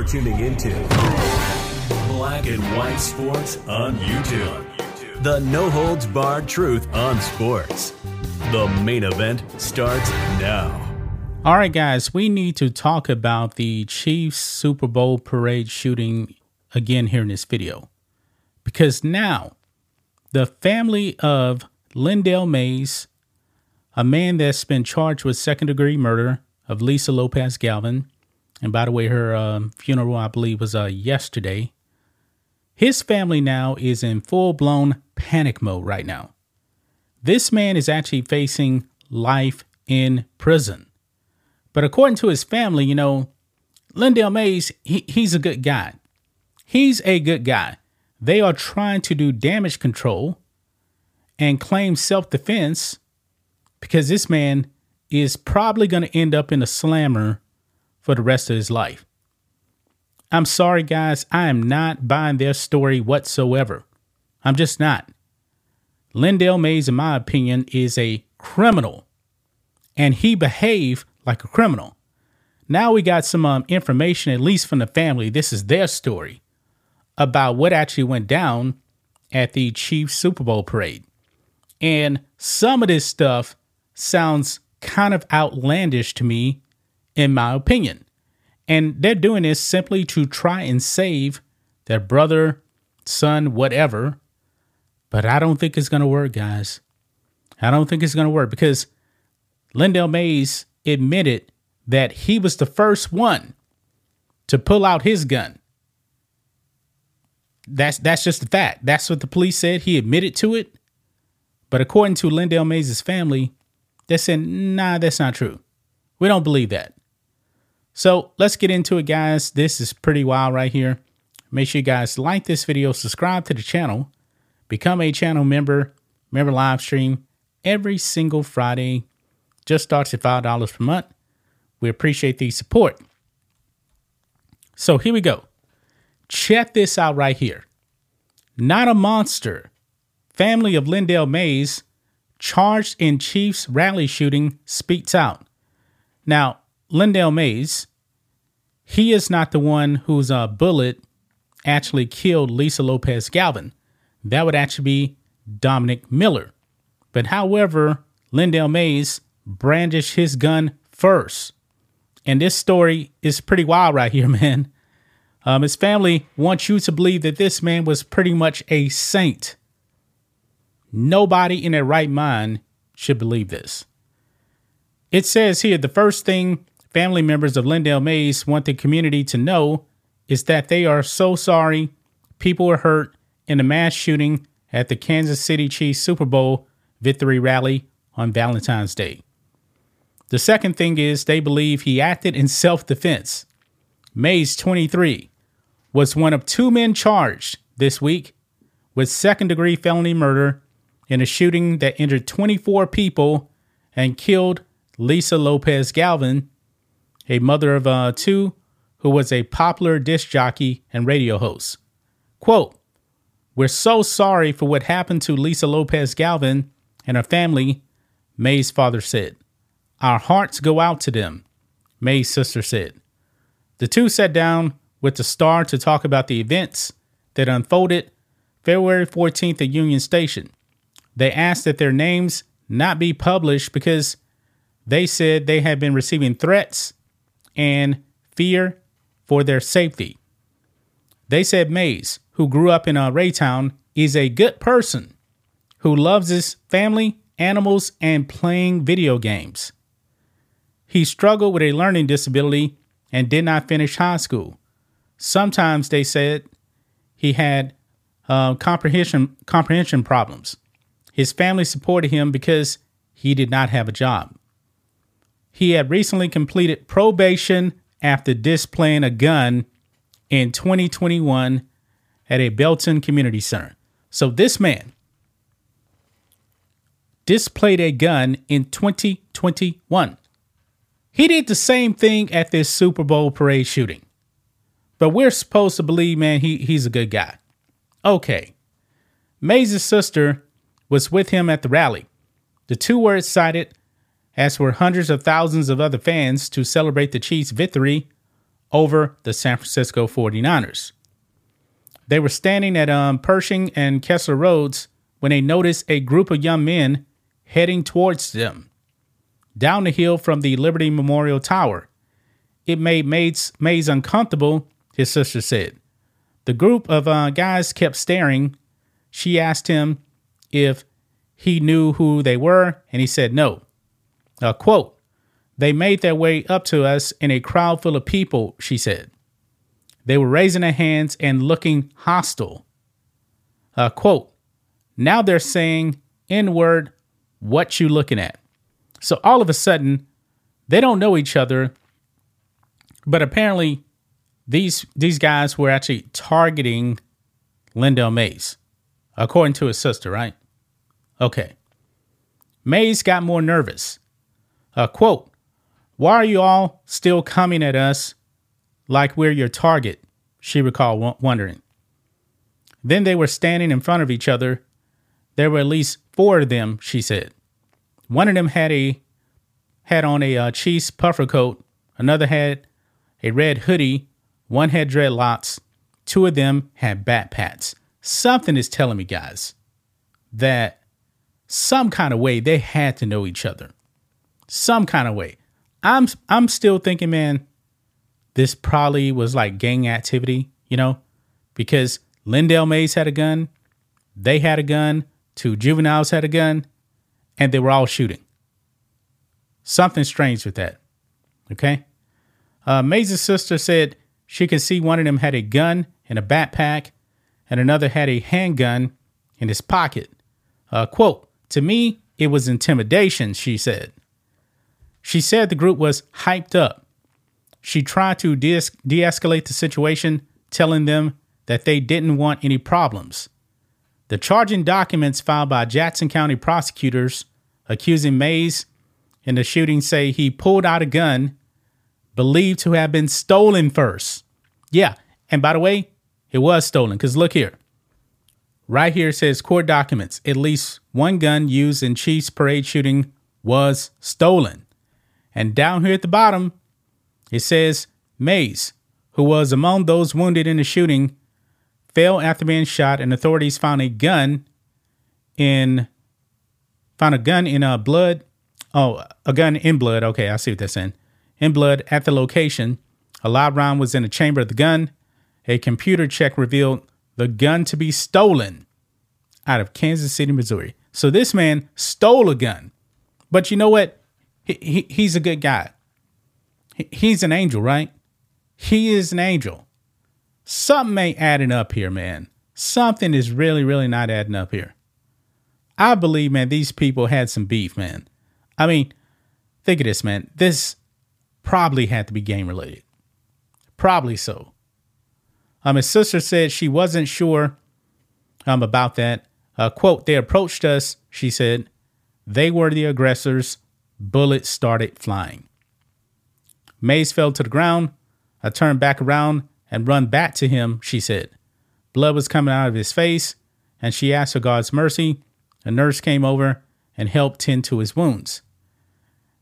You're tuning into Black and White Sports on YouTube. The no holds barred truth on sports. The main event starts now. All right, guys, we need to talk about the Chiefs Super Bowl parade shooting again here in this video. Because now, the family of Lyndell Mays, a man that's been charged with second degree murder of Lisa Lopez Galvan, and by the way, her um, funeral, I believe, was uh, yesterday. His family now is in full blown panic mode right now. This man is actually facing life in prison. But according to his family, you know, Lyndell Mays, he, he's a good guy. He's a good guy. They are trying to do damage control and claim self defense because this man is probably going to end up in a slammer for the rest of his life. I'm sorry, guys. I am not buying their story whatsoever. I'm just not. Lyndell Mays, in my opinion, is a criminal, and he behaved like a criminal. Now we got some um, information, at least from the family. This is their story about what actually went down at the Chiefs Super Bowl parade. And some of this stuff sounds kind of outlandish to me, in my opinion. And they're doing this simply to try and save their brother, son, whatever. But I don't think it's going to work, guys. I don't think it's going to work because Lyndell Mays admitted that he was the first one to pull out his gun. That's that's just the fact. That's what the police said. He admitted to it. But according to Lyndell Mays' family, they said, nah, that's not true. We don't believe that. So let's get into it, guys. This is pretty wild right here. Make sure you guys like this video, subscribe to the channel, become a channel member, member live stream every single Friday. Just starts at $5 per month. We appreciate the support. So here we go. Check this out right here. Not a monster. Family of Lyndell Mays charged in Chiefs rally shooting speaks out. Now, Lyndell Mays, he is not the one whose uh, bullet actually killed Lisa Lopez Galvan. That would actually be Dominic Miller. But however, Lyndell Mays brandished his gun first. And this story is pretty wild right here, man. Um, his family wants you to believe that this man was pretty much a saint. Nobody in their right mind should believe this. It says here the first thing family members of Lindell Mays want the community to know is that they are so sorry people were hurt in the mass shooting at the Kansas City Chiefs Super Bowl victory rally on Valentine's Day. The second thing is they believe he acted in self defense. Mays, 23, was one of two men charged this week with second degree felony murder in a shooting that injured 24 people and killed Lisa Lopez Galvan, a mother of uh, two who was a popular disc jockey and radio host. Quote, We're so sorry for what happened to Lisa Lopez Galvan and her family, Mays' father said. Our hearts go out to them, Mays' sister said. The two sat down with the star to talk about the events that unfolded February 14th at Union Station. They asked that their names not be published because they said they had been receiving threats and fear for their safety. They said Mays, who grew up in uh, Raytown, is a good person who loves his family, animals, and playing video games. He struggled with a learning disability and did not finish high school. Sometimes they said he had uh, comprehension comprehension problems. His family supported him because he did not have a job. He had recently completed probation after displaying a gun in 2021 at a Belton Community Center. So this man displayed a gun in 2021. He did the same thing at this Super Bowl parade shooting. But we're supposed to believe, man, he, he's a good guy. Okay. Mays' sister was with him at the rally. The two were excited, as were hundreds of thousands of other fans, to celebrate the Chiefs' victory over the San Francisco 49ers. They were standing at um, Pershing and Kessler Roads when they noticed a group of young men heading towards them down the hill from the Liberty Memorial Tower. It made Mays, Mays uncomfortable, his sister said. The group of uh, guys kept staring. She asked him if he knew who they were, and he said no. Uh, quote, they made their way up to us in a crowd full of people, she said. They were raising their hands and looking hostile. Uh, quote, now they're saying N word, what you looking at? So all of a sudden, they don't know each other, but apparently these these guys were actually targeting Lyndell Mays, according to his sister, right? Okay. Mays got more nervous. Uh, quote, Why are you all still coming at us like we're your target? She recalled wondering. Then they were standing in front of each other. There were at least four of them, she said. One of them had a had on a uh, cheese puffer coat. Another had a red hoodie. One had dreadlocks. Two of them had backpacks. Something is telling me, guys, that some kind of way they had to know each other. Some kind of way. I'm I'm still thinking, man, this probably was like gang activity, you know, because Lyndell Mays had a gun, they had a gun, two juveniles had a gun, and they were all shooting. Something strange with that. Okay. Uh, Mays' sister said she could see one of them had a gun in a backpack and another had a handgun in his pocket. Uh, quote, to me, it was intimidation, she said. She said the group was hyped up. She tried to de escalate the situation, telling them that they didn't want any problems. The charging documents filed by Jackson County prosecutors accusing Mays in the shooting say he pulled out a gun believed to have been stolen first. Yeah, and by the way, it was stolen because look here. Right here says court documents. At least one gun used in Chiefs parade shooting was stolen. And down here at the bottom, it says Mays, who was among those wounded in the shooting, fell after being shot, and authorities found a gun in found a gun in a uh, blood. Oh, a gun in blood. Okay, I see what that's in. In blood at the location. A live round was in the chamber of the gun. A computer check revealed the gun to be stolen out of Kansas City, Missouri. So this man stole a gun. But you know what? He, he, he's a good guy. He, he's an angel, right? He is an angel something ain't adding up here, man. Something is really, really not adding up here. I believe, man, these people had some beef, man. I mean, think of this, man. This probably had to be game related. Probably so. Um, his sister said she wasn't sure um, about that. Uh, quote, they approached us, she said. They were the aggressors. Bullets started flying. Mays fell to the ground. I turned back around and run back to him, she said. Blood was coming out of his face, and she asked for God's mercy. A nurse came over and helped tend to his wounds.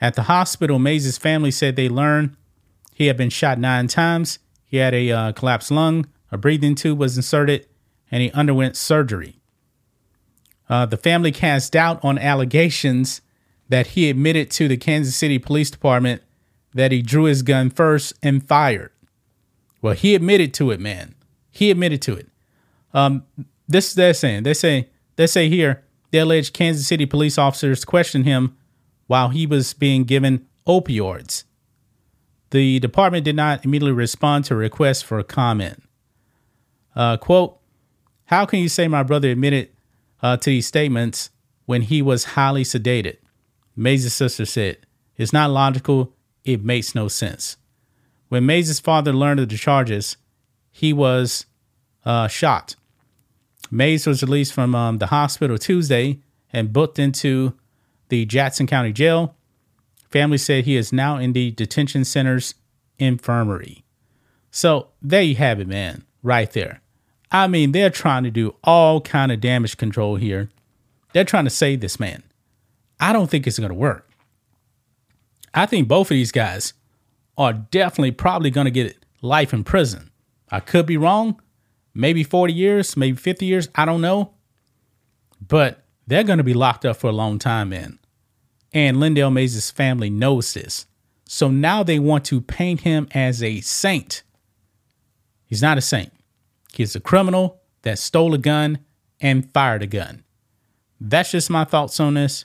At the hospital, Mays' family said they learned he had been shot nine times. He had a uh, collapsed lung, a breathing tube was inserted, and he underwent surgery. Uh, the family cast doubt on allegations that he admitted to the Kansas City Police Department that he drew his gun first and fired. Well, he admitted to it, man. He admitted to it. Um, this they're saying. They say they say here the alleged Kansas City police officers questioned him while he was being given opioids. The department did not immediately respond to a request for a comment. Uh, quote, How can you say my brother admitted uh, to these statements when he was highly sedated? Mays' sister said, It's not logical. It makes no sense. When Mays' father learned of the charges, he was uh, shocked. Mays was released from um, the hospital Tuesday and booked into the Jackson County Jail. Family said he is now in the detention center's infirmary. So there you have it, man, right there. I mean, they're trying to do all kind of damage control here. They're trying to save this man. I don't think it's going to work. I think both of these guys are definitely probably going to get life in prison. I could be wrong. Maybe 40 years, maybe 50 years. I don't know. But they're going to be locked up for a long time, man. And Lyndell Mays' family knows this. So now they want to paint him as a saint. He's not a saint. He's a criminal that stole a gun and fired a gun. That's just my thoughts on this.